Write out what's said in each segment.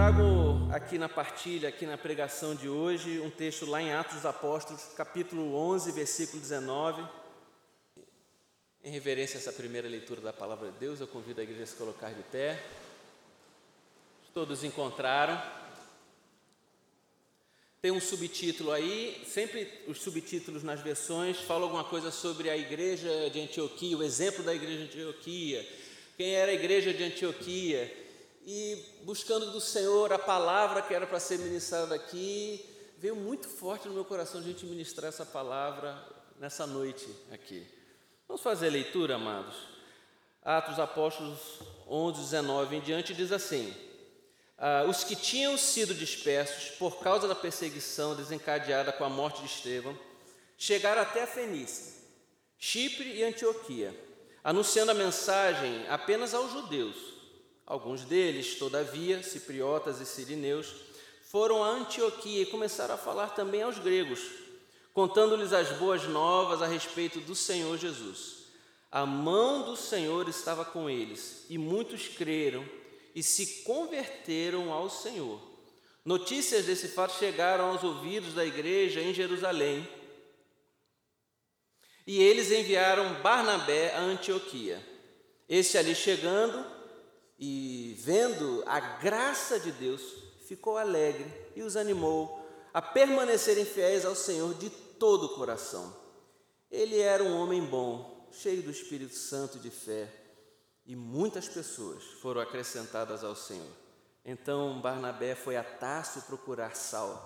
trago aqui na partilha, aqui na pregação de hoje, um texto lá em Atos dos Apóstolos, capítulo 11, versículo 19. Em reverência a essa primeira leitura da palavra de Deus, eu convido a igreja a se colocar de pé. Todos encontraram. Tem um subtítulo aí, sempre os subtítulos nas versões falam alguma coisa sobre a igreja de Antioquia, o exemplo da igreja de Antioquia, quem era a igreja de Antioquia, e buscando do Senhor a palavra que era para ser ministrada aqui, veio muito forte no meu coração a gente ministrar essa palavra nessa noite aqui. Vamos fazer a leitura, amados? Atos Apóstolos 11, 19 em diante diz assim: ah, Os que tinham sido dispersos por causa da perseguição desencadeada com a morte de Estevão chegaram até a Fenícia, Chipre e Antioquia, anunciando a mensagem apenas aos judeus Alguns deles, todavia, cipriotas e sirineus, foram a Antioquia e começaram a falar também aos gregos, contando-lhes as boas novas a respeito do Senhor Jesus. A mão do Senhor estava com eles, e muitos creram e se converteram ao Senhor. Notícias desse fato chegaram aos ouvidos da igreja em Jerusalém, e eles enviaram Barnabé a Antioquia. Este ali chegando, e vendo a graça de Deus, ficou alegre e os animou a permanecerem fiéis ao Senhor de todo o coração. Ele era um homem bom, cheio do Espírito Santo e de fé, e muitas pessoas foram acrescentadas ao Senhor. Então Barnabé foi a Tarso procurar Saulo,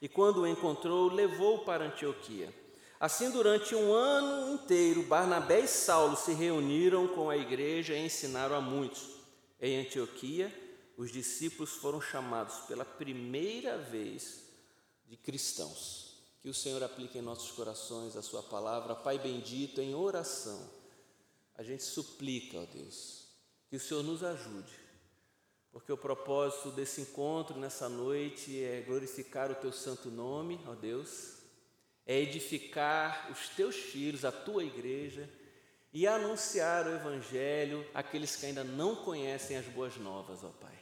e quando o encontrou, levou-o para Antioquia. Assim, durante um ano inteiro, Barnabé e Saulo se reuniram com a igreja e ensinaram a muitos. Em Antioquia, os discípulos foram chamados pela primeira vez de cristãos. Que o Senhor aplique em nossos corações a Sua palavra. Pai bendito, em oração, a gente suplica, ó Deus, que o Senhor nos ajude, porque o propósito desse encontro nessa noite é glorificar o Teu santo nome, ó Deus, é edificar os Teus filhos, a Tua igreja e anunciar o Evangelho àqueles que ainda não conhecem as boas novas, ó Pai.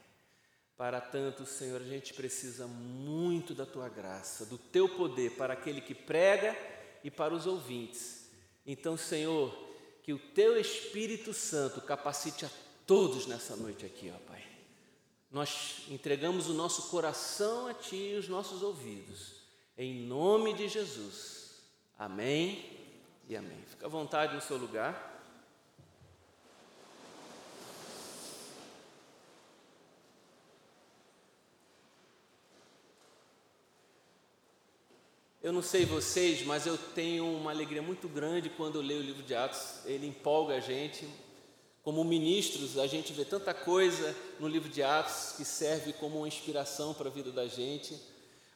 Para tanto, Senhor, a gente precisa muito da tua graça, do teu poder para aquele que prega e para os ouvintes. Então, Senhor, que o teu Espírito Santo capacite a todos nessa noite aqui, ó Pai. Nós entregamos o nosso coração a Ti e os nossos ouvidos, em nome de Jesus. Amém e amém. Fica à vontade no seu lugar. Eu não sei vocês, mas eu tenho uma alegria muito grande quando eu leio o livro de Atos. Ele empolga a gente. Como ministros, a gente vê tanta coisa no livro de Atos que serve como uma inspiração para a vida da gente.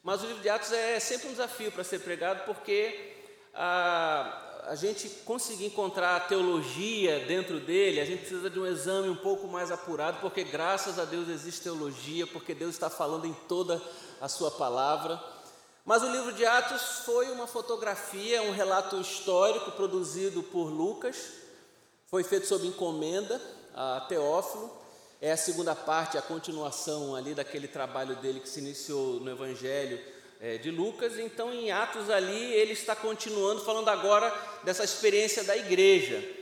Mas o livro de Atos é sempre um desafio para ser pregado, porque a, a gente conseguir encontrar a teologia dentro dele, a gente precisa de um exame um pouco mais apurado, porque graças a Deus existe teologia, porque Deus está falando em toda a sua palavra. Mas o livro de Atos foi uma fotografia, um relato histórico produzido por Lucas, foi feito sob encomenda a Teófilo. É a segunda parte, a continuação ali daquele trabalho dele que se iniciou no Evangelho é, de Lucas, então em Atos ali ele está continuando falando agora dessa experiência da igreja.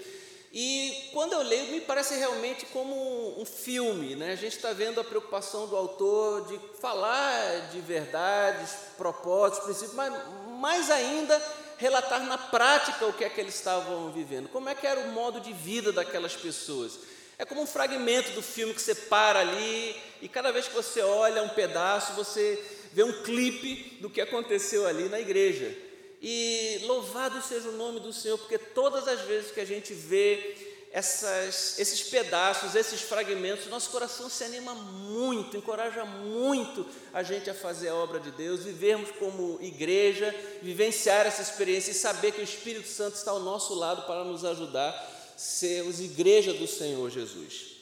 E quando eu leio, me parece realmente como um, filme, né? A gente está vendo a preocupação do autor de falar de verdades, propósitos, princípios, mas mais ainda relatar na prática o que é que eles estavam vivendo, como é que era o modo de vida daquelas pessoas. É como um fragmento do filme que você para ali e cada vez que você olha um pedaço, você ver um clipe do que aconteceu ali na igreja. E louvado seja o nome do Senhor, porque todas as vezes que a gente vê essas, esses pedaços, esses fragmentos, nosso coração se anima muito, encoraja muito a gente a fazer a obra de Deus, vivermos como igreja, vivenciar essa experiência e saber que o Espírito Santo está ao nosso lado para nos ajudar a sermos igreja do Senhor Jesus.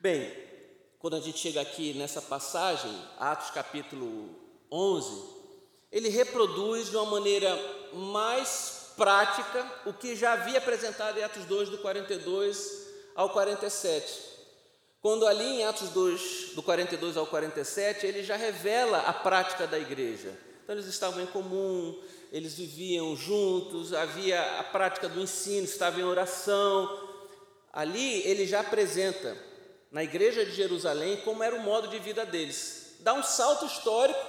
Bem, quando a gente chega aqui nessa passagem, Atos capítulo 11, ele reproduz de uma maneira mais prática o que já havia apresentado em Atos 2, do 42 ao 47. Quando ali em Atos 2, do 42 ao 47, ele já revela a prática da igreja. Então eles estavam em comum, eles viviam juntos, havia a prática do ensino, estavam em oração. Ali ele já apresenta na igreja de Jerusalém como era o modo de vida deles. Dá um salto histórico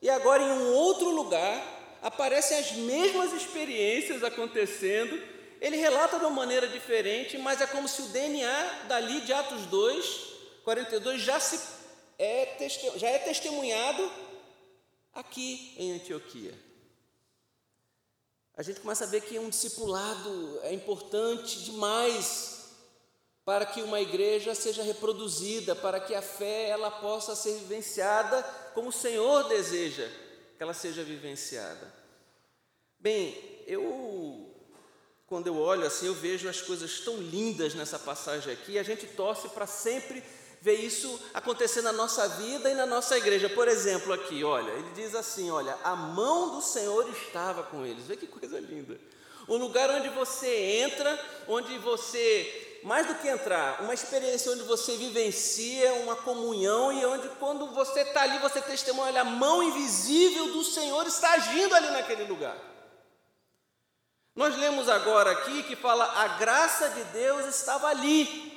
e agora em um outro lugar aparecem as mesmas experiências acontecendo. Ele relata de uma maneira diferente, mas é como se o DNA dali de Atos 2, 42 já, se é, já é testemunhado aqui em Antioquia. A gente começa a ver que um discipulado é importante demais para que uma igreja seja reproduzida, para que a fé ela possa ser vivenciada como o Senhor deseja que ela seja vivenciada. Bem, eu quando eu olho assim, eu vejo as coisas tão lindas nessa passagem aqui, a gente torce para sempre ver isso acontecer na nossa vida e na nossa igreja. Por exemplo, aqui, olha, ele diz assim: olha, a mão do Senhor estava com eles. Vê que coisa linda. Um lugar onde você entra, onde você mais do que entrar, uma experiência onde você vivencia uma comunhão e onde, quando você está ali, você testemunha, a mão invisível do Senhor está agindo ali naquele lugar. Nós lemos agora aqui que fala a graça de Deus estava ali.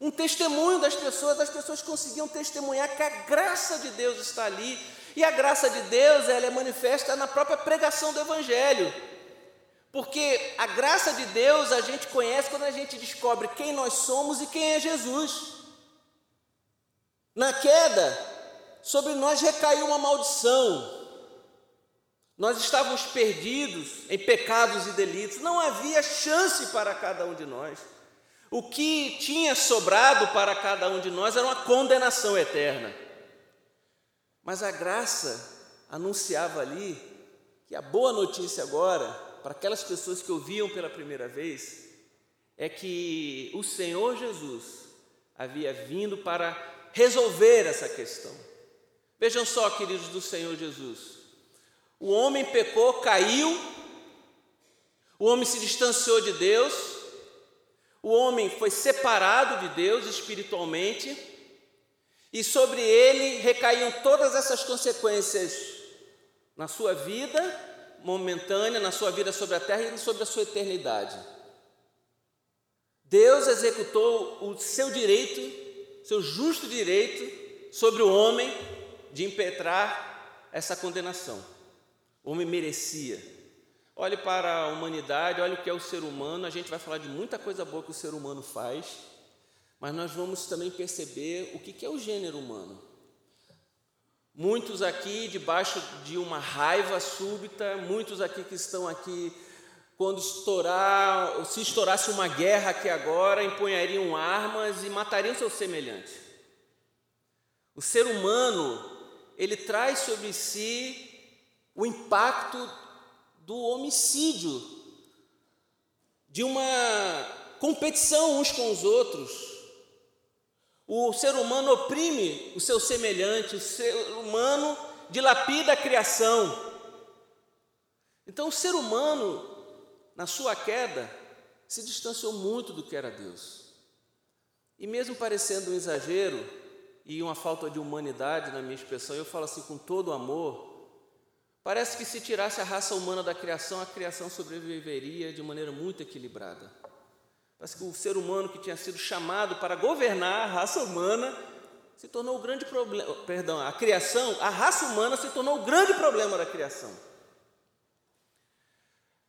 Um testemunho das pessoas, as pessoas conseguiam testemunhar que a graça de Deus está ali. E a graça de Deus, ela é manifesta na própria pregação do evangelho. Porque a graça de Deus a gente conhece quando a gente descobre quem nós somos e quem é Jesus. Na queda, sobre nós recaiu uma maldição. Nós estávamos perdidos em pecados e delitos, não havia chance para cada um de nós. O que tinha sobrado para cada um de nós era uma condenação eterna. Mas a graça anunciava ali que a boa notícia agora para aquelas pessoas que ouviam pela primeira vez, é que o Senhor Jesus havia vindo para resolver essa questão. Vejam só, queridos do Senhor Jesus, o homem pecou, caiu, o homem se distanciou de Deus, o homem foi separado de Deus espiritualmente, e sobre ele recaíam todas essas consequências na sua vida momentânea na sua vida sobre a terra e sobre a sua eternidade. Deus executou o seu direito, seu justo direito sobre o homem de impetrar essa condenação. O homem merecia. Olhe para a humanidade, olhe o que é o ser humano. A gente vai falar de muita coisa boa que o ser humano faz, mas nós vamos também perceber o que é o gênero humano. Muitos aqui debaixo de uma raiva súbita, muitos aqui que estão aqui quando estourar, se estourasse uma guerra aqui agora, empunhariam armas e matariam seu semelhante. O ser humano, ele traz sobre si o impacto do homicídio, de uma competição uns com os outros, o ser humano oprime o seu semelhante, o ser humano dilapida a criação. Então, o ser humano, na sua queda, se distanciou muito do que era Deus. E mesmo parecendo um exagero e uma falta de humanidade na minha expressão, eu falo assim com todo amor, parece que se tirasse a raça humana da criação, a criação sobreviveria de maneira muito equilibrada. Parece que o ser humano que tinha sido chamado para governar a raça humana se tornou o grande problema, perdão, a criação, a raça humana se tornou o grande problema da criação.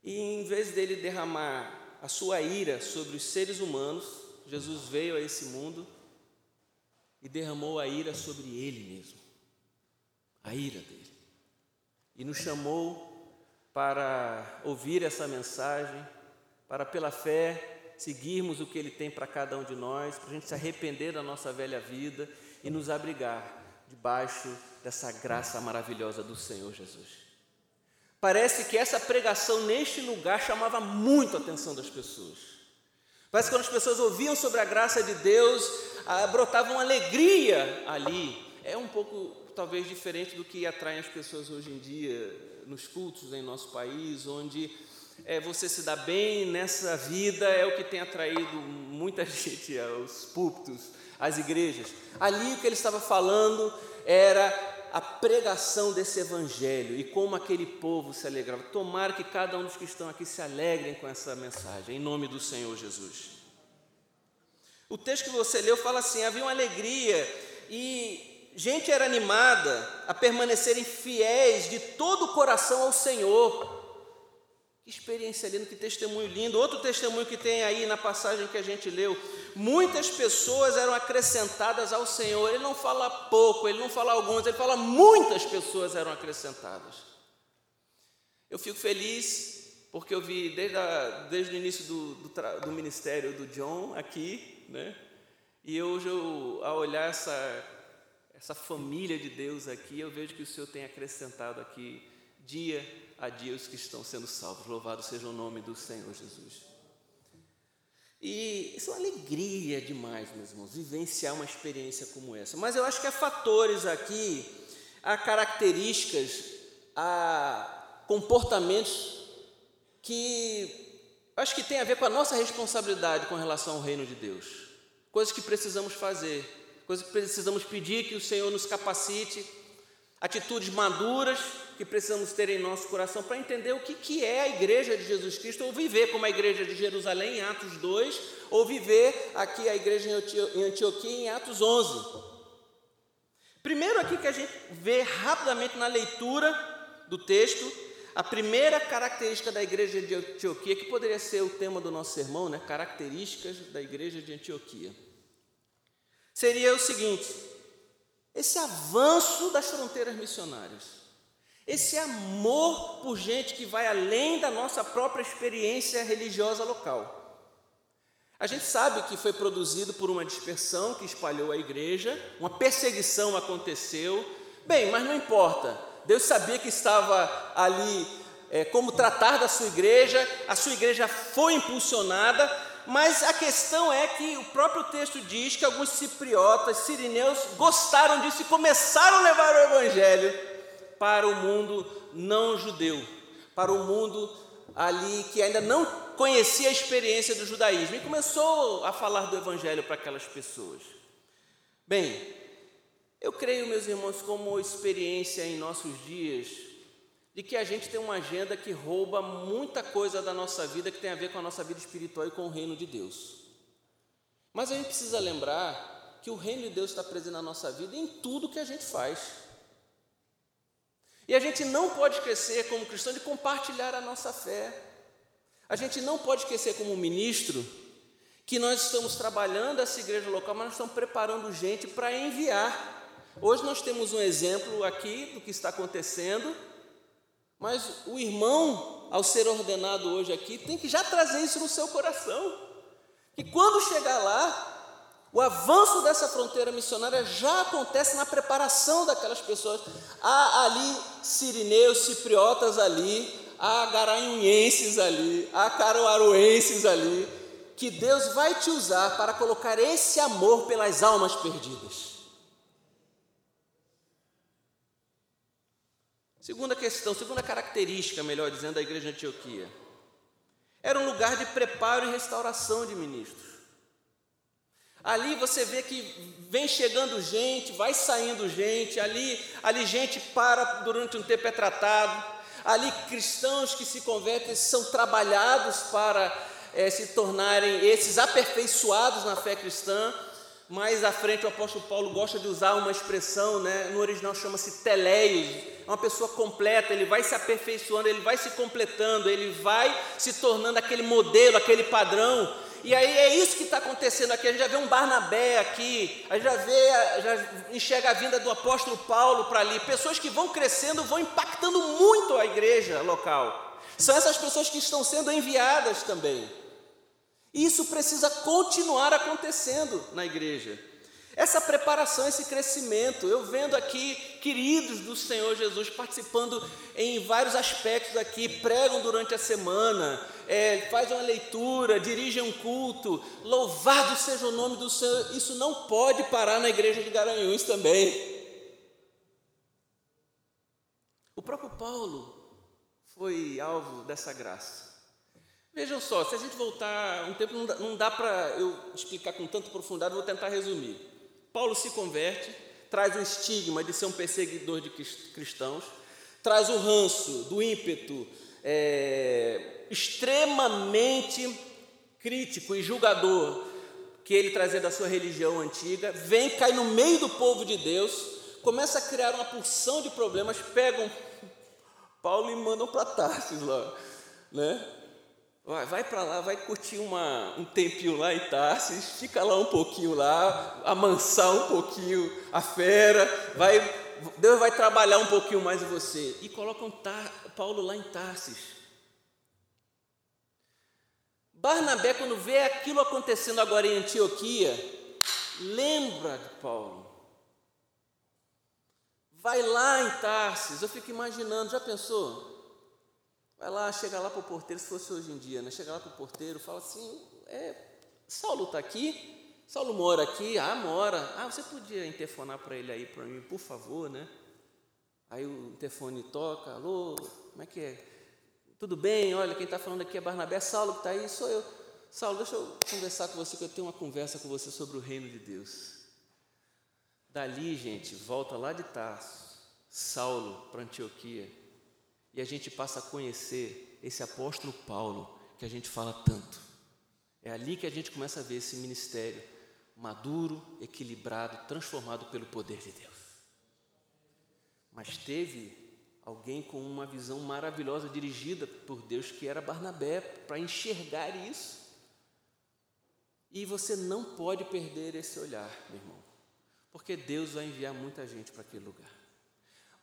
E em vez dele derramar a sua ira sobre os seres humanos, Jesus veio a esse mundo e derramou a ira sobre ele mesmo, a ira dele. E nos chamou para ouvir essa mensagem, para pela fé seguirmos o que Ele tem para cada um de nós, para a gente se arrepender da nossa velha vida e nos abrigar debaixo dessa graça maravilhosa do Senhor Jesus. Parece que essa pregação neste lugar chamava muito a atenção das pessoas. Parece que quando as pessoas ouviam sobre a graça de Deus, ah, brotava uma alegria ali. É um pouco, talvez, diferente do que atrai as pessoas hoje em dia nos cultos em nosso país, onde é você se dar bem nessa vida é o que tem atraído muita gente aos púlpitos, às igrejas. Ali o que ele estava falando era a pregação desse evangelho e como aquele povo se alegrava. Tomara que cada um dos que estão aqui se alegrem com essa mensagem, em nome do Senhor Jesus. O texto que você leu fala assim: havia uma alegria e gente era animada a permanecerem fiéis de todo o coração ao Senhor. Que experiência linda, que testemunho lindo. Outro testemunho que tem aí na passagem que a gente leu. Muitas pessoas eram acrescentadas ao Senhor. Ele não fala pouco, ele não fala algumas, ele fala muitas pessoas eram acrescentadas. Eu fico feliz porque eu vi desde, a, desde o início do, do, do, ministério do John aqui, né? E hoje, eu, ao olhar essa, essa família de Deus aqui, eu vejo que o Senhor tem acrescentado aqui dia a os que estão sendo salvos. Louvado seja o nome do Senhor Jesus. E isso é uma alegria demais, meus irmãos, vivenciar uma experiência como essa. Mas eu acho que há fatores aqui, há características, há comportamentos que acho que tem a ver com a nossa responsabilidade com relação ao reino de Deus. Coisas que precisamos fazer, coisas que precisamos pedir que o Senhor nos capacite, atitudes maduras que precisamos ter em nosso coração para entender o que, que é a igreja de Jesus Cristo, ou viver como a igreja de Jerusalém em Atos 2, ou viver aqui a igreja em Antioquia em Atos 11. Primeiro aqui que a gente vê rapidamente na leitura do texto, a primeira característica da igreja de Antioquia, que poderia ser o tema do nosso sermão, né? características da igreja de Antioquia, seria o seguinte: esse avanço das fronteiras missionárias. Esse amor por gente que vai além da nossa própria experiência religiosa local. A gente sabe que foi produzido por uma dispersão que espalhou a igreja, uma perseguição aconteceu. Bem, mas não importa. Deus sabia que estava ali é, como tratar da sua igreja, a sua igreja foi impulsionada, mas a questão é que o próprio texto diz que alguns cipriotas, sirineus, gostaram disso e começaram a levar o evangelho para o mundo não judeu, para o mundo ali que ainda não conhecia a experiência do judaísmo e começou a falar do evangelho para aquelas pessoas. Bem, eu creio, meus irmãos, como experiência em nossos dias, de que a gente tem uma agenda que rouba muita coisa da nossa vida que tem a ver com a nossa vida espiritual e com o reino de Deus. Mas a gente precisa lembrar que o reino de Deus está presente na nossa vida em tudo que a gente faz. E a gente não pode esquecer, como cristão, de compartilhar a nossa fé. A gente não pode esquecer, como ministro, que nós estamos trabalhando essa igreja local, mas nós estamos preparando gente para enviar. Hoje nós temos um exemplo aqui do que está acontecendo, mas o irmão, ao ser ordenado hoje aqui, tem que já trazer isso no seu coração. Que quando chegar lá, o avanço dessa fronteira missionária já acontece na preparação daquelas pessoas. Há ali sirineus, cipriotas ali, há garanhuenses ali, há caruaruenses ali, que Deus vai te usar para colocar esse amor pelas almas perdidas. Segunda questão, segunda característica, melhor dizendo, da igreja de Antioquia. Era um lugar de preparo e restauração de ministros. Ali você vê que vem chegando gente, vai saindo gente, ali, ali gente para durante um tempo é tratado, ali cristãos que se convertem são trabalhados para é, se tornarem esses aperfeiçoados na fé cristã. Mais à frente o apóstolo Paulo gosta de usar uma expressão, né? no original chama-se teleios, é uma pessoa completa, ele vai se aperfeiçoando, ele vai se completando, ele vai se tornando aquele modelo, aquele padrão e aí é isso que está acontecendo aqui. A gente já vê um Barnabé aqui, a gente já vê, já enxerga a vinda do apóstolo Paulo para ali. Pessoas que vão crescendo, vão impactando muito a igreja local. São essas pessoas que estão sendo enviadas também. E isso precisa continuar acontecendo na igreja. Essa preparação, esse crescimento, eu vendo aqui queridos do Senhor Jesus participando em vários aspectos aqui, pregam durante a semana, é, fazem uma leitura, dirigem um culto, louvado seja o nome do Senhor. Isso não pode parar na igreja de Garanhuns também. O próprio Paulo foi alvo dessa graça. Vejam só, se a gente voltar um tempo, não dá, dá para eu explicar com tanta profundidade, vou tentar resumir. Paulo se converte, traz o estigma de ser um perseguidor de cristãos, traz o ranço do ímpeto é, extremamente crítico e julgador que ele trazia da sua religião antiga, vem, cai no meio do povo de Deus, começa a criar uma porção de problemas, pegam Paulo e mandam para Tarsis lá, né? Vai, vai para lá, vai curtir uma, um tempinho lá em Tarsis, fica lá um pouquinho lá, amansar um pouquinho a fera, vai, Deus vai trabalhar um pouquinho mais em você. E colocam Paulo lá em Tarsis. Barnabé, quando vê aquilo acontecendo agora em Antioquia, lembra de Paulo. Vai lá em Tarsis, eu fico imaginando, já pensou? Vai lá, chega lá para o porteiro, se fosse hoje em dia, né? Chega lá para o porteiro, fala assim: é, Saulo está aqui? Saulo mora aqui? Ah, mora. Ah, você podia interfonar para ele aí, para mim, por favor, né? Aí o interfone toca: alô, como é que é? Tudo bem? Olha, quem está falando aqui é Barnabé. Saulo que está aí, sou eu. Saulo, deixa eu conversar com você, que eu tenho uma conversa com você sobre o reino de Deus. Dali, gente, volta lá de Tarso, Saulo para Antioquia e a gente passa a conhecer esse apóstolo Paulo que a gente fala tanto. É ali que a gente começa a ver esse ministério maduro, equilibrado, transformado pelo poder de Deus. Mas teve alguém com uma visão maravilhosa dirigida por Deus, que era Barnabé, para enxergar isso. E você não pode perder esse olhar, meu irmão, porque Deus vai enviar muita gente para aquele lugar.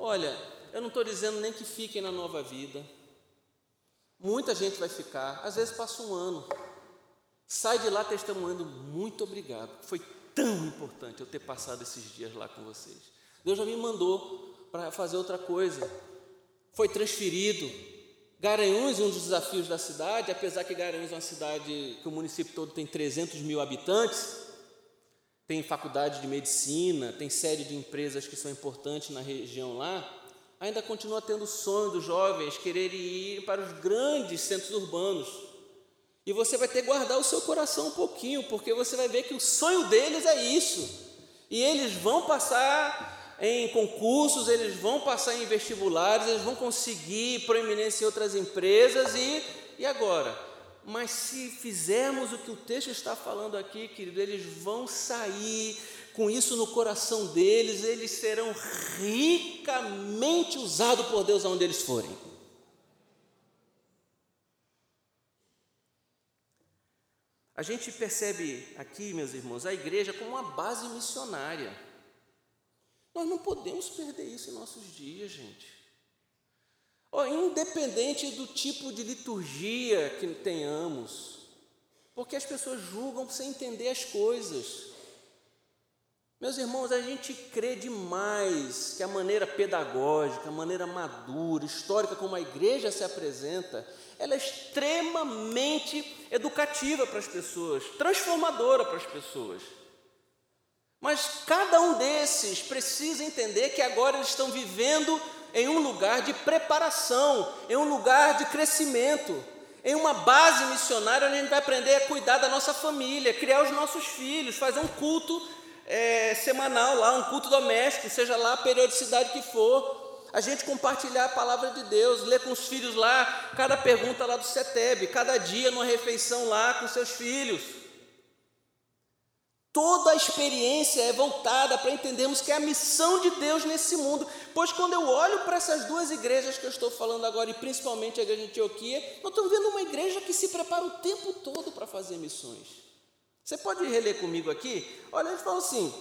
Olha, eu não estou dizendo nem que fiquem na nova vida. Muita gente vai ficar, às vezes passa um ano. Sai de lá testemunhando, muito obrigado. Foi tão importante eu ter passado esses dias lá com vocês. Deus já me mandou para fazer outra coisa. Foi transferido. Garanhuns, um dos desafios da cidade, apesar que Garanhuns é uma cidade que o município todo tem 300 mil habitantes, tem faculdade de medicina, tem série de empresas que são importantes na região lá, ainda continua tendo o sonho dos jovens quererem ir para os grandes centros urbanos. E você vai ter que guardar o seu coração um pouquinho, porque você vai ver que o sonho deles é isso. E eles vão passar em concursos, eles vão passar em vestibulares, eles vão conseguir proeminência em outras empresas e, e agora? Mas se fizermos o que o texto está falando aqui, querido, eles vão sair com isso no coração deles, eles serão ricamente usados por Deus aonde eles forem. A gente percebe aqui, meus irmãos, a igreja como uma base missionária. Nós não podemos perder isso em nossos dias, gente. Independente do tipo de liturgia que tenhamos, porque as pessoas julgam sem entender as coisas. Meus irmãos, a gente crê demais que a maneira pedagógica, a maneira madura, histórica como a igreja se apresenta, ela é extremamente educativa para as pessoas, transformadora para as pessoas. Mas cada um desses precisa entender que agora eles estão vivendo em um lugar de preparação, em um lugar de crescimento, em uma base missionária onde a gente vai aprender a cuidar da nossa família, criar os nossos filhos, fazer um culto é, semanal lá, um culto doméstico, seja lá a periodicidade que for. A gente compartilhar a palavra de Deus, ler com os filhos lá, cada pergunta lá do CETEB, cada dia numa refeição lá com seus filhos. Toda a experiência é voltada para entendermos que é a missão de Deus nesse mundo. Pois quando eu olho para essas duas igrejas que eu estou falando agora, e principalmente a igreja de Antioquia, nós estamos vendo uma igreja que se prepara o tempo todo para fazer missões. Você pode reler comigo aqui? Olha, eles falam assim: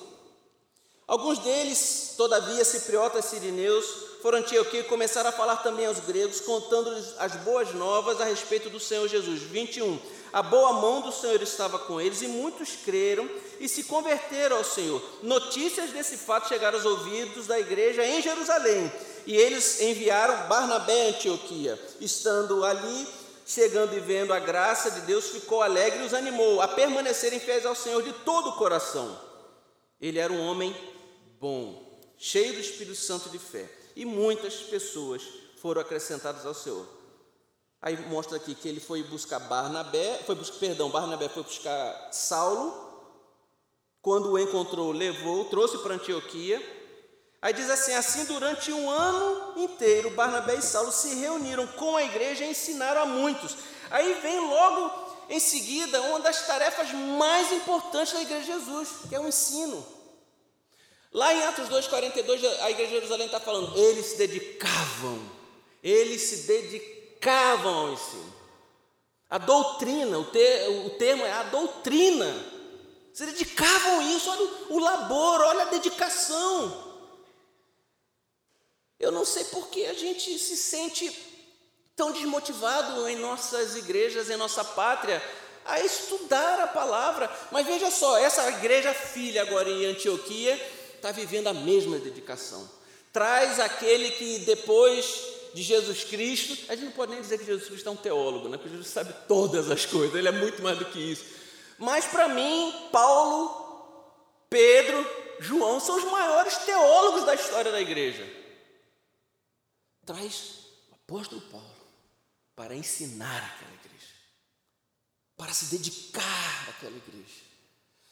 alguns deles, todavia, cipriotas sirineus, foram a Antioquia e começaram a falar também aos gregos, contando-lhes as boas novas a respeito do Senhor Jesus. 21. A boa mão do Senhor estava com eles e muitos creram e se converteram ao Senhor. Notícias desse fato chegaram aos ouvidos da igreja em Jerusalém e eles enviaram Barnabé a Antioquia. Estando ali, chegando e vendo a graça de Deus, ficou alegre e os animou a permanecerem fiéis ao Senhor de todo o coração. Ele era um homem bom, cheio do Espírito Santo de fé, e muitas pessoas foram acrescentadas ao Senhor. Aí mostra aqui que ele foi buscar Barnabé, foi buscar, perdão, Barnabé foi buscar Saulo. Quando o encontrou, levou, trouxe para Antioquia. Aí diz assim: assim durante um ano inteiro, Barnabé e Saulo se reuniram com a igreja e ensinaram a muitos. Aí vem logo em seguida uma das tarefas mais importantes da igreja de Jesus, que é o ensino. Lá em Atos 2,42, a igreja de Jerusalém está falando, eles se dedicavam, eles se dedicavam ao ensino. A doutrina, o, ter, o termo é a doutrina. Se dedicavam a isso, olha o, o labor, olha a dedicação. Eu não sei por que a gente se sente tão desmotivado em nossas igrejas, em nossa pátria, a estudar a palavra. Mas veja só, essa igreja filha agora em Antioquia está vivendo a mesma dedicação. Traz aquele que depois de Jesus Cristo, a gente não pode nem dizer que Jesus Cristo é um teólogo, né? porque Jesus sabe todas as coisas, ele é muito mais do que isso. Mas para mim, Paulo, Pedro, João são os maiores teólogos da história da igreja traz o apóstolo Paulo para ensinar aquela igreja, para se dedicar àquela igreja.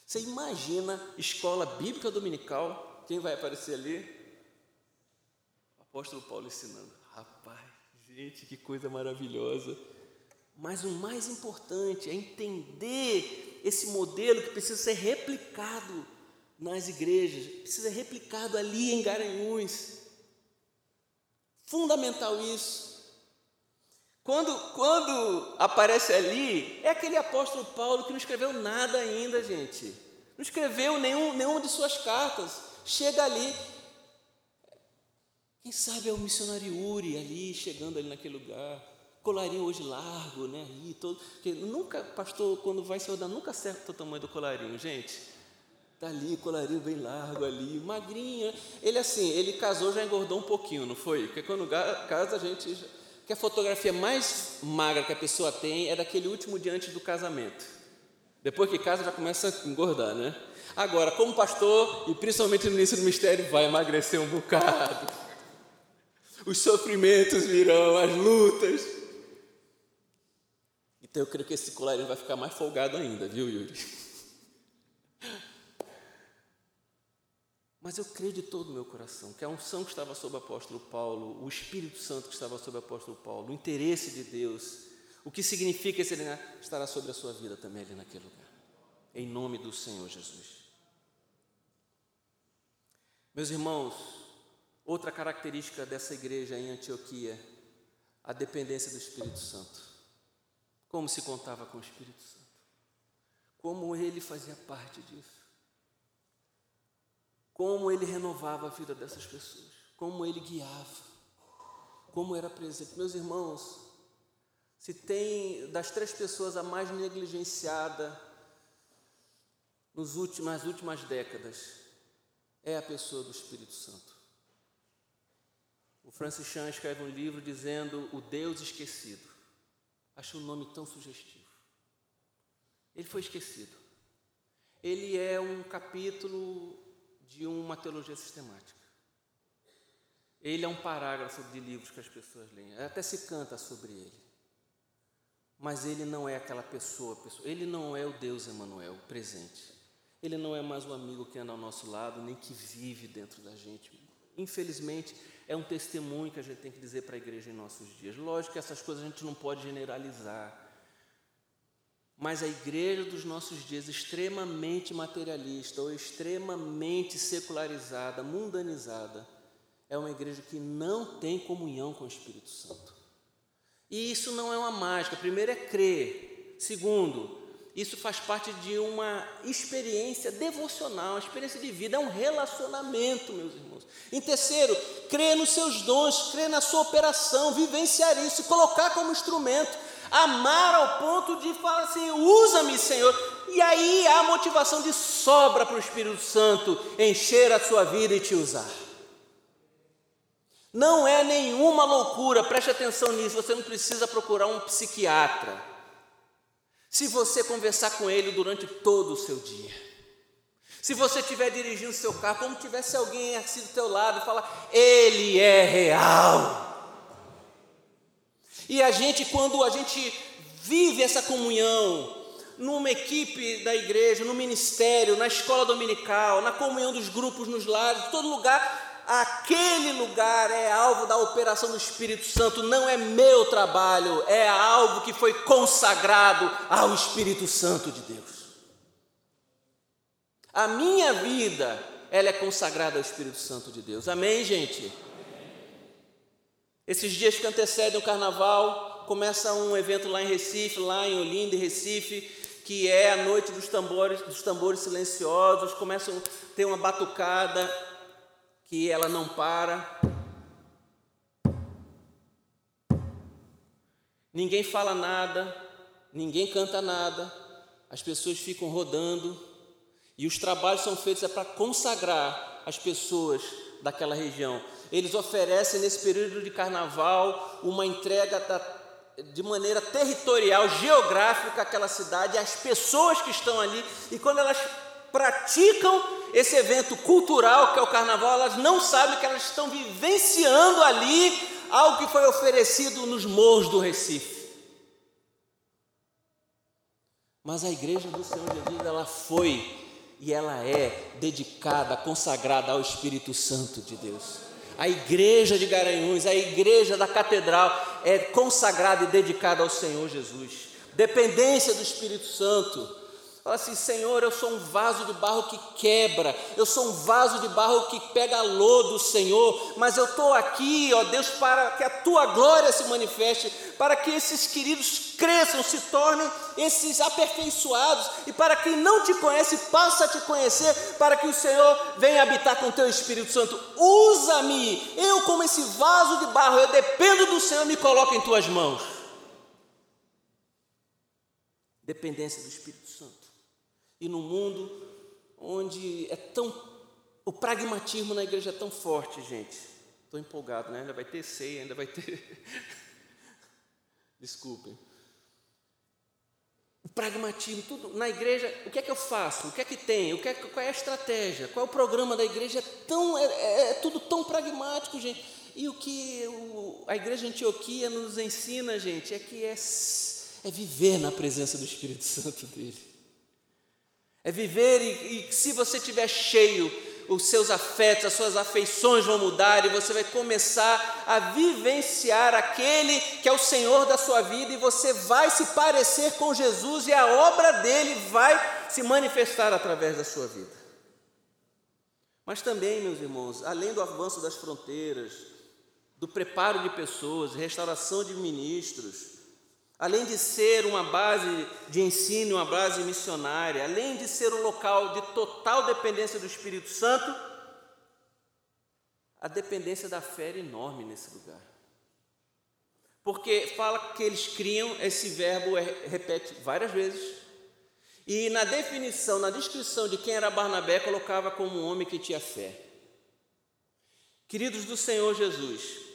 Você imagina escola bíblica dominical, quem vai aparecer ali? O apóstolo Paulo ensinando. Rapaz, gente, que coisa maravilhosa. Mas o mais importante é entender esse modelo que precisa ser replicado nas igrejas, precisa ser replicado ali em Garanhuns. Fundamental isso. Quando, quando aparece ali, é aquele apóstolo Paulo que não escreveu nada ainda, gente. Não escreveu nenhum, nenhuma de suas cartas. Chega ali. Quem sabe é o missionário Uri ali, chegando ali naquele lugar. Colarinho hoje largo, né? Todo, porque nunca, pastor, quando vai se ordenar, nunca acerta o tamanho do colarinho, gente. Está ali, colarinho bem largo ali, magrinha. Ele assim, ele casou, já engordou um pouquinho, não foi? Porque quando casa a gente. Que a fotografia mais magra que a pessoa tem é daquele último dia antes do casamento. Depois que casa já começa a engordar, né? Agora, como pastor, e principalmente no início do mistério, vai emagrecer um bocado. Os sofrimentos virão, as lutas. Então eu creio que esse colarinho vai ficar mais folgado ainda, viu, Yuri? Mas eu creio de todo o meu coração que a unção que estava sobre o apóstolo Paulo, o Espírito Santo que estava sobre o apóstolo Paulo, o interesse de Deus, o que significa esse estará sobre a sua vida também ali naquele lugar. Em nome do Senhor Jesus. Meus irmãos, outra característica dessa igreja em Antioquia, a dependência do Espírito Santo. Como se contava com o Espírito Santo. Como ele fazia parte disso como ele renovava a vida dessas pessoas, como ele guiava, como era presente. Meus irmãos, se tem das três pessoas a mais negligenciada nos últimos, nas últimas décadas, é a pessoa do Espírito Santo. O Francis Chan escreve um livro dizendo O Deus Esquecido. Acho o um nome tão sugestivo. Ele foi esquecido. Ele é um capítulo de uma teologia sistemática. Ele é um parágrafo de livros que as pessoas leem, até se canta sobre ele. Mas ele não é aquela pessoa, pessoa, ele não é o Deus Emanuel, presente. Ele não é mais o amigo que anda ao nosso lado, nem que vive dentro da gente. Infelizmente, é um testemunho que a gente tem que dizer para a igreja em nossos dias. Lógico que essas coisas a gente não pode generalizar. Mas a igreja dos nossos dias, extremamente materialista ou extremamente secularizada, mundanizada, é uma igreja que não tem comunhão com o Espírito Santo. E isso não é uma mágica. Primeiro é crer. Segundo, isso faz parte de uma experiência devocional, uma experiência de vida, é um relacionamento, meus irmãos. Em terceiro, crer nos seus dons, crer na sua operação, vivenciar isso, colocar como instrumento amar ao ponto de falar assim: usa-me, Senhor. E aí há motivação de sobra para o Espírito Santo encher a sua vida e te usar. Não é nenhuma loucura, preste atenção nisso. Você não precisa procurar um psiquiatra. Se você conversar com ele durante todo o seu dia. Se você estiver dirigindo o seu carro, como tivesse alguém assim do teu lado e falar, Ele é real. E a gente, quando a gente vive essa comunhão, numa equipe da igreja, no ministério, na escola dominical, na comunhão dos grupos nos lares, todo lugar, aquele lugar é alvo da operação do Espírito Santo, não é meu trabalho, é algo que foi consagrado ao Espírito Santo de Deus. A minha vida, ela é consagrada ao Espírito Santo de Deus. Amém, gente? Esses dias que antecedem o carnaval, começa um evento lá em Recife, lá em Olinda, em Recife, que é a noite dos tambores, dos tambores silenciosos, começam a ter uma batucada que ela não para. Ninguém fala nada, ninguém canta nada, as pessoas ficam rodando e os trabalhos são feitos é para consagrar as pessoas daquela região. Eles oferecem nesse período de carnaval uma entrega da de maneira territorial, geográfica, aquela cidade, as pessoas que estão ali, e quando elas praticam esse evento cultural que é o carnaval, elas não sabem que elas estão vivenciando ali algo que foi oferecido nos morros do Recife. Mas a igreja do Senhor Jesus, ela foi e ela é dedicada, consagrada ao Espírito Santo de Deus. A igreja de Garanhuns, a igreja da catedral é consagrada e dedicada ao Senhor Jesus. Dependência do Espírito Santo. Fala assim, Senhor, eu sou um vaso de barro que quebra, eu sou um vaso de barro que pega lodo, Senhor, mas eu estou aqui, ó Deus, para que a tua glória se manifeste, para que esses queridos cresçam, se tornem esses aperfeiçoados, e para quem não te conhece, passe a te conhecer, para que o Senhor venha habitar com o teu Espírito Santo. Usa-me, eu, como esse vaso de barro, eu dependo do Senhor, me coloca em tuas mãos. Dependência do Espírito e no mundo onde é tão. O pragmatismo na igreja é tão forte, gente. Estou empolgado, né? Ainda vai ter ceia, ainda vai ter. Desculpem. O pragmatismo, tudo na igreja, o que é que eu faço? O que é que tem? O que é, qual é a estratégia? Qual é o programa da igreja? É, tão, é, é, é tudo tão pragmático, gente. E o que o, a igreja Antioquia nos ensina, gente, é que é, é viver na presença do Espírito Santo dele. É viver e, e se você estiver cheio, os seus afetos, as suas afeições vão mudar e você vai começar a vivenciar aquele que é o Senhor da sua vida e você vai se parecer com Jesus e a obra dele vai se manifestar através da sua vida. Mas também, meus irmãos, além do avanço das fronteiras, do preparo de pessoas, restauração de ministros, Além de ser uma base de ensino, uma base missionária, além de ser um local de total dependência do Espírito Santo, a dependência da fé era enorme nesse lugar. Porque fala que eles criam, esse verbo é, repete várias vezes. E na definição, na descrição de quem era Barnabé, colocava como um homem que tinha fé. Queridos do Senhor Jesus,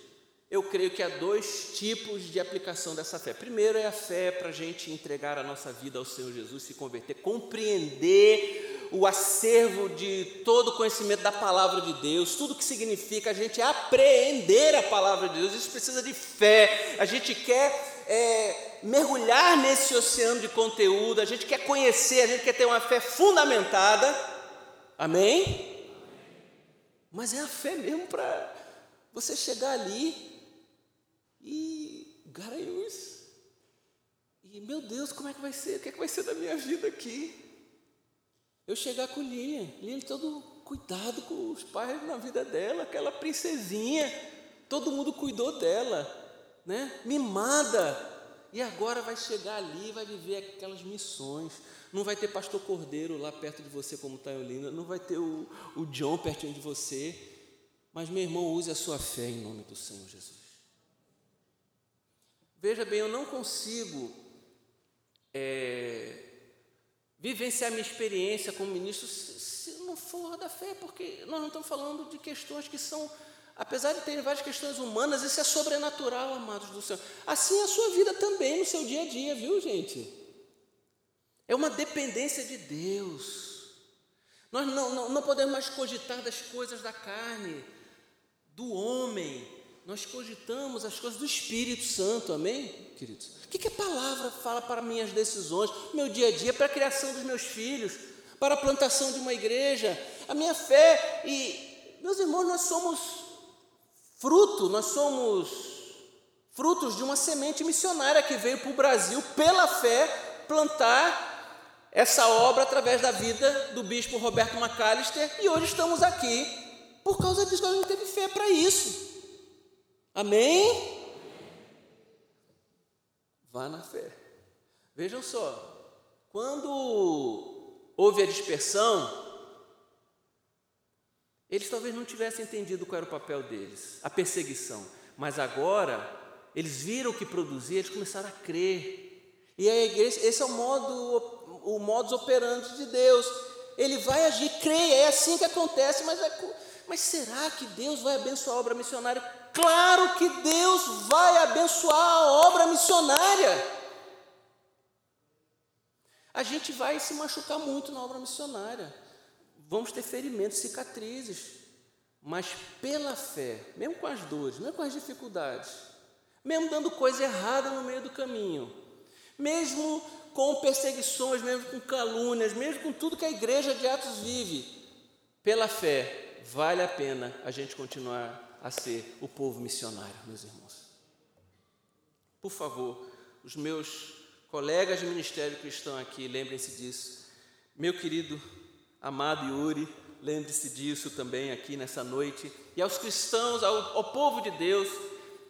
eu creio que há dois tipos de aplicação dessa fé. Primeiro é a fé para a gente entregar a nossa vida ao Senhor Jesus, se converter, compreender o acervo de todo o conhecimento da palavra de Deus, tudo que significa a gente apreender a palavra de Deus. Isso precisa de fé. A gente quer é, mergulhar nesse oceano de conteúdo, a gente quer conhecer, a gente quer ter uma fé fundamentada. Amém? Mas é a fé mesmo para você chegar ali e Garanhuns. E meu Deus, como é que vai ser? O que é que vai ser da minha vida aqui? Eu chegar com Lilian, Lilian todo cuidado com os pais na vida dela, aquela princesinha, todo mundo cuidou dela, né? Mimada. E agora vai chegar ali, vai viver aquelas missões. Não vai ter pastor Cordeiro lá perto de você, como está Olinda. Não vai ter o, o John pertinho de você. Mas, meu irmão, use a sua fé em nome do Senhor Jesus. Veja bem, eu não consigo é, vivenciar minha experiência como ministro se não for da fé, porque nós não estamos falando de questões que são, apesar de terem várias questões humanas, isso é sobrenatural, amados do Senhor. Assim é a sua vida também, no seu dia a dia, viu, gente? É uma dependência de Deus. Nós não, não, não podemos mais cogitar das coisas da carne, do homem, nós cogitamos as coisas do Espírito Santo, amém, queridos? O que, que a palavra fala para minhas decisões, meu dia a dia, para a criação dos meus filhos, para a plantação de uma igreja, a minha fé e, meus irmãos, nós somos fruto, nós somos frutos de uma semente missionária que veio para o Brasil pela fé plantar essa obra através da vida do bispo Roberto Macalister e hoje estamos aqui por causa disso, a gente teve fé para isso. Amém? Vá na fé. Vejam só, quando houve a dispersão, eles talvez não tivessem entendido qual era o papel deles, a perseguição, mas agora eles viram o que produzia, eles começaram a crer. E a igreja, esse é o modo, o modus operandi de Deus. Ele vai agir, creia, é assim que acontece, mas, é, mas será que Deus vai abençoar a obra missionária? Claro que Deus vai abençoar a obra missionária. A gente vai se machucar muito na obra missionária. Vamos ter ferimentos, cicatrizes. Mas pela fé, mesmo com as dores, mesmo com as dificuldades, mesmo dando coisa errada no meio do caminho, mesmo com perseguições, mesmo com calúnias, mesmo com tudo que a igreja de Atos vive, pela fé, vale a pena a gente continuar a ser o povo missionário, meus irmãos. Por favor, os meus colegas de ministério que estão aqui, lembrem-se disso. Meu querido amado Yuri, lembre-se disso também aqui nessa noite. E aos cristãos, ao, ao povo de Deus,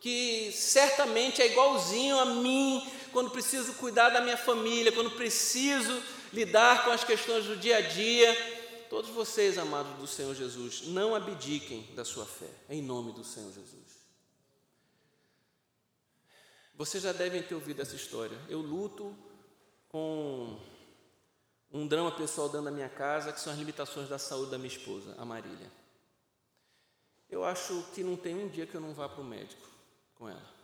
que certamente é igualzinho a mim quando preciso cuidar da minha família, quando preciso lidar com as questões do dia a dia Todos vocês, amados do Senhor Jesus, não abdiquem da sua fé, em nome do Senhor Jesus. Vocês já devem ter ouvido essa história. Eu luto com um drama pessoal dentro da minha casa, que são as limitações da saúde da minha esposa, a Marília. Eu acho que não tem um dia que eu não vá para o médico com ela.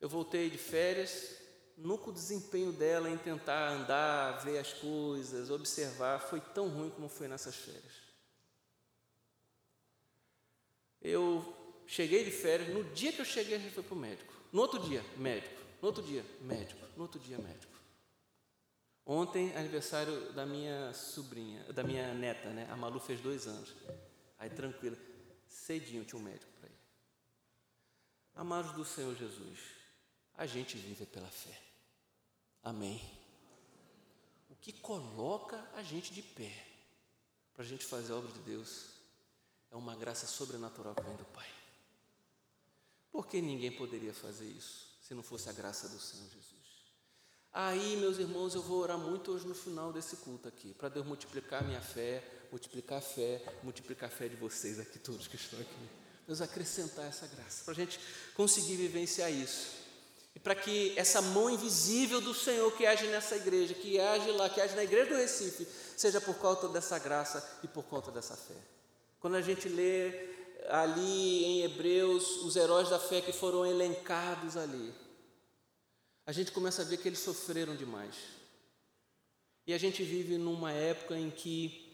Eu voltei de férias, nunca o desempenho dela em tentar andar, ver as coisas, observar, foi tão ruim como foi nessas férias. Eu cheguei de férias, no dia que eu cheguei, a gente foi para o médico. No outro dia, médico. No outro dia, médico. No outro dia, médico. Ontem, aniversário da minha sobrinha, da minha neta, né? A Malu fez dois anos. Aí, tranquilo. Cedinho tinha um médico para ir. Amados do Senhor Jesus, a gente vive pela fé. Amém. O que coloca a gente de pé para a gente fazer a obra de Deus é uma graça sobrenatural que vem do Pai. Porque ninguém poderia fazer isso se não fosse a graça do Senhor Jesus. Aí, meus irmãos, eu vou orar muito hoje no final desse culto aqui, para Deus multiplicar a minha fé, multiplicar a fé, multiplicar a fé de vocês aqui, todos que estão aqui. Deus acrescentar essa graça, para a gente conseguir vivenciar isso. Para que essa mão invisível do Senhor que age nessa igreja, que age lá, que age na igreja do Recife, seja por conta dessa graça e por conta dessa fé. Quando a gente lê ali em Hebreus os heróis da fé que foram elencados ali, a gente começa a ver que eles sofreram demais. E a gente vive numa época em que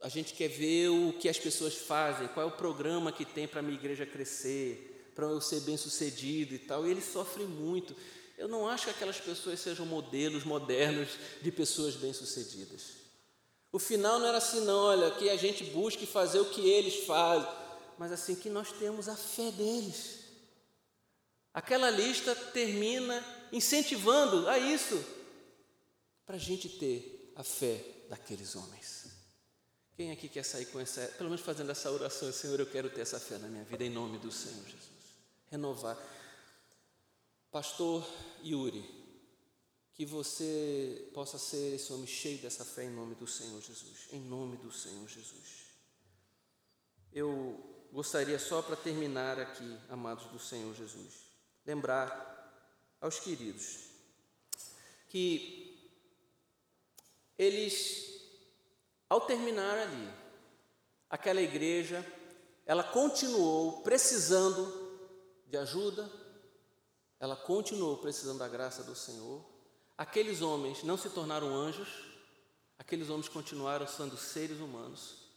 a gente quer ver o que as pessoas fazem, qual é o programa que tem para a minha igreja crescer, para eu ser bem sucedido e tal, e ele sofre muito. Eu não acho que aquelas pessoas sejam modelos modernos de pessoas bem-sucedidas. O final não era assim, não, olha, que a gente busque fazer o que eles fazem, mas assim que nós temos a fé deles. Aquela lista termina incentivando a isso, para a gente ter a fé daqueles homens. Quem aqui quer sair com essa, pelo menos fazendo essa oração, Senhor, eu quero ter essa fé na minha vida, em nome do Senhor Jesus renovar. Pastor Yuri, que você possa ser esse homem cheio dessa fé em nome do Senhor Jesus. Em nome do Senhor Jesus. Eu gostaria só para terminar aqui, amados do Senhor Jesus, lembrar aos queridos que eles, ao terminar ali, aquela igreja, ela continuou precisando de ajuda, ela continuou precisando da graça do Senhor. Aqueles homens não se tornaram anjos, aqueles homens continuaram sendo seres humanos.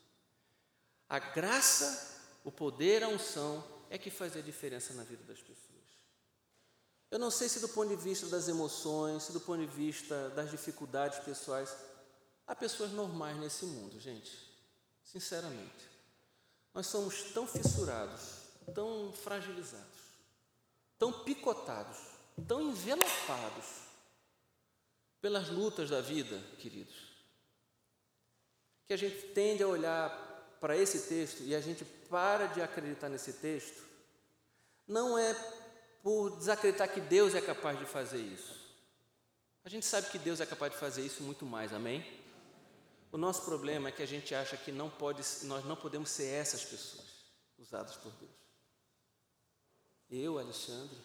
A graça, o poder, a unção é que fazia diferença na vida das pessoas. Eu não sei se do ponto de vista das emoções, se do ponto de vista das dificuldades pessoais, há pessoas normais nesse mundo, gente. Sinceramente. Nós somos tão fissurados, tão fragilizados, tão picotados, tão envelopados pelas lutas da vida, queridos, que a gente tende a olhar para esse texto e a gente para de acreditar nesse texto, não é por desacreditar que Deus é capaz de fazer isso. A gente sabe que Deus é capaz de fazer isso muito mais, amém? O nosso problema é que a gente acha que não pode, nós não podemos ser essas pessoas usadas por Deus. Eu, Alexandre,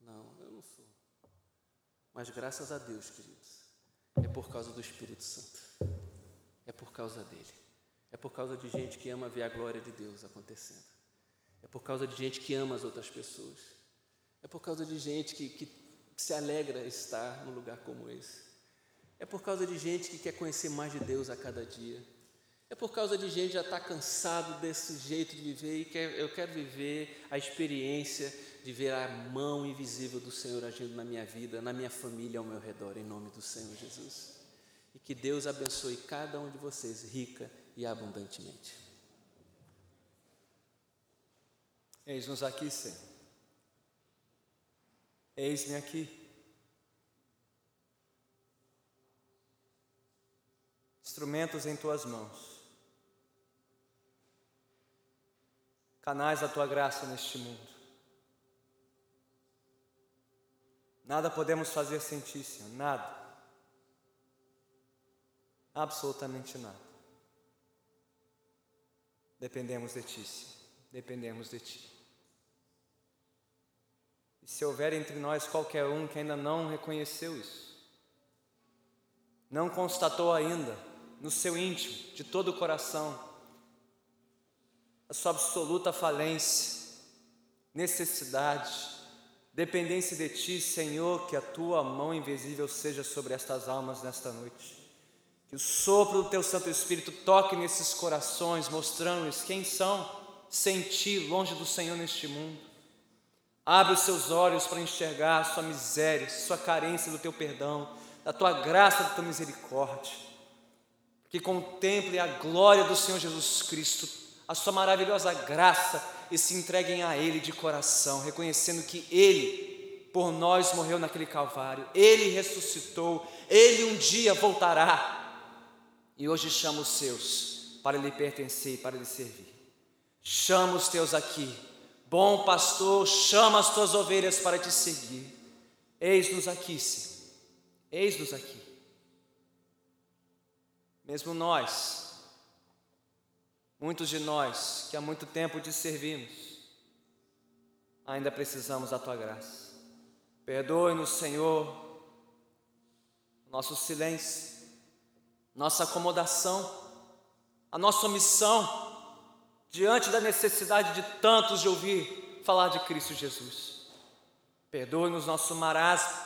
não, eu não sou. Mas graças a Deus, queridos, é por causa do Espírito Santo. É por causa dele. É por causa de gente que ama ver a glória de Deus acontecendo. É por causa de gente que ama as outras pessoas. É por causa de gente que, que se alegra estar num lugar como esse. É por causa de gente que quer conhecer mais de Deus a cada dia. É por causa de gente já está cansado desse jeito de viver e quer, eu quero viver a experiência de ver a mão invisível do Senhor agindo na minha vida, na minha família, ao meu redor, em nome do Senhor Jesus. E que Deus abençoe cada um de vocês rica e abundantemente. Eis-nos aqui, Senhor. Eis-me aqui. Instrumentos em tuas mãos. Canais da tua graça neste mundo. Nada podemos fazer sem ti, Senhor, nada. Absolutamente nada. Dependemos de Ti, Senhor. Dependemos de Ti. E se houver entre nós qualquer um que ainda não reconheceu isso, não constatou ainda no seu íntimo, de todo o coração, a sua absoluta falência, necessidade, dependência de Ti, Senhor, que a Tua mão invisível seja sobre estas almas nesta noite. Que o sopro do teu Santo Espírito toque nesses corações, mostrando-lhes quem são sem ti, longe do Senhor neste mundo. Abre os seus olhos para enxergar a sua miséria, sua carência do teu perdão, da tua graça, da tua misericórdia. Que contemple a glória do Senhor Jesus Cristo, a sua maravilhosa graça e se entreguem a Ele de coração, reconhecendo que Ele por nós morreu naquele Calvário, Ele ressuscitou, Ele um dia voltará e hoje chama os seus para lhe pertencer e para lhe servir. Chama os teus aqui, bom pastor, chama as tuas ovelhas para te seguir. Eis-nos aqui, Senhor, eis-nos aqui. Mesmo nós, muitos de nós que há muito tempo te servimos, ainda precisamos da tua graça. Perdoe-nos, Senhor, nosso silêncio nossa acomodação, a nossa omissão diante da necessidade de tantos de ouvir falar de Cristo Jesus. Perdoe-nos nosso marasmo,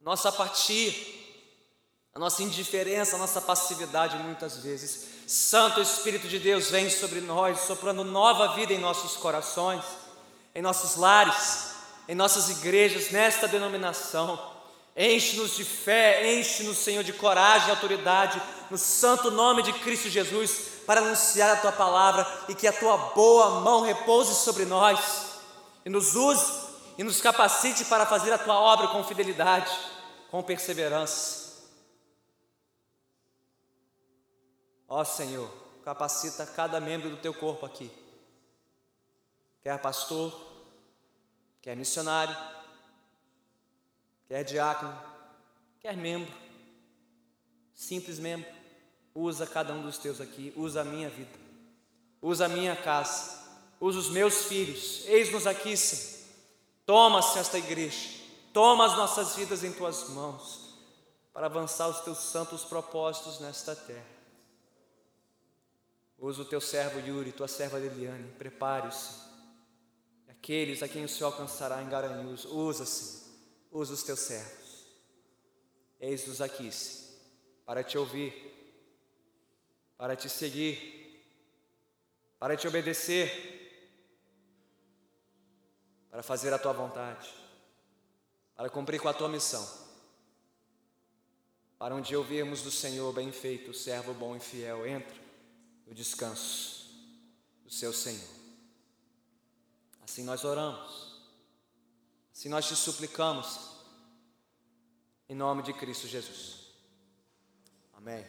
nossa apatia, a nossa indiferença, a nossa passividade muitas vezes. Santo Espírito de Deus vem sobre nós, soprando nova vida em nossos corações, em nossos lares, em nossas igrejas, nesta denominação. Enche-nos de fé, enche-nos, Senhor, de coragem e autoridade, no santo nome de Cristo Jesus, para anunciar a tua palavra e que a tua boa mão repouse sobre nós e nos use e nos capacite para fazer a tua obra com fidelidade, com perseverança. Ó Senhor, capacita cada membro do teu corpo aqui, quer pastor, quer missionário, quer diácono, quer membro, simples membro, usa cada um dos teus aqui, usa a minha vida, usa a minha casa, usa os meus filhos, eis-nos aqui, Senhor. Toma-se esta igreja, toma as nossas vidas em tuas mãos, para avançar os teus santos propósitos nesta terra. Usa o teu servo Yuri, tua serva Liliane, prepare-se. Aqueles a quem o Senhor alcançará em Garanhuns, usa-se usa os teus servos. Eis-nos aqui, para te ouvir, para te seguir, para te obedecer, para fazer a tua vontade, para cumprir com a tua missão, para um dia ouvirmos do Senhor, bem feito, servo bom e fiel, entra no descanso do seu Senhor. Assim nós oramos, assim nós te suplicamos, em nome de Cristo Jesus. Amém.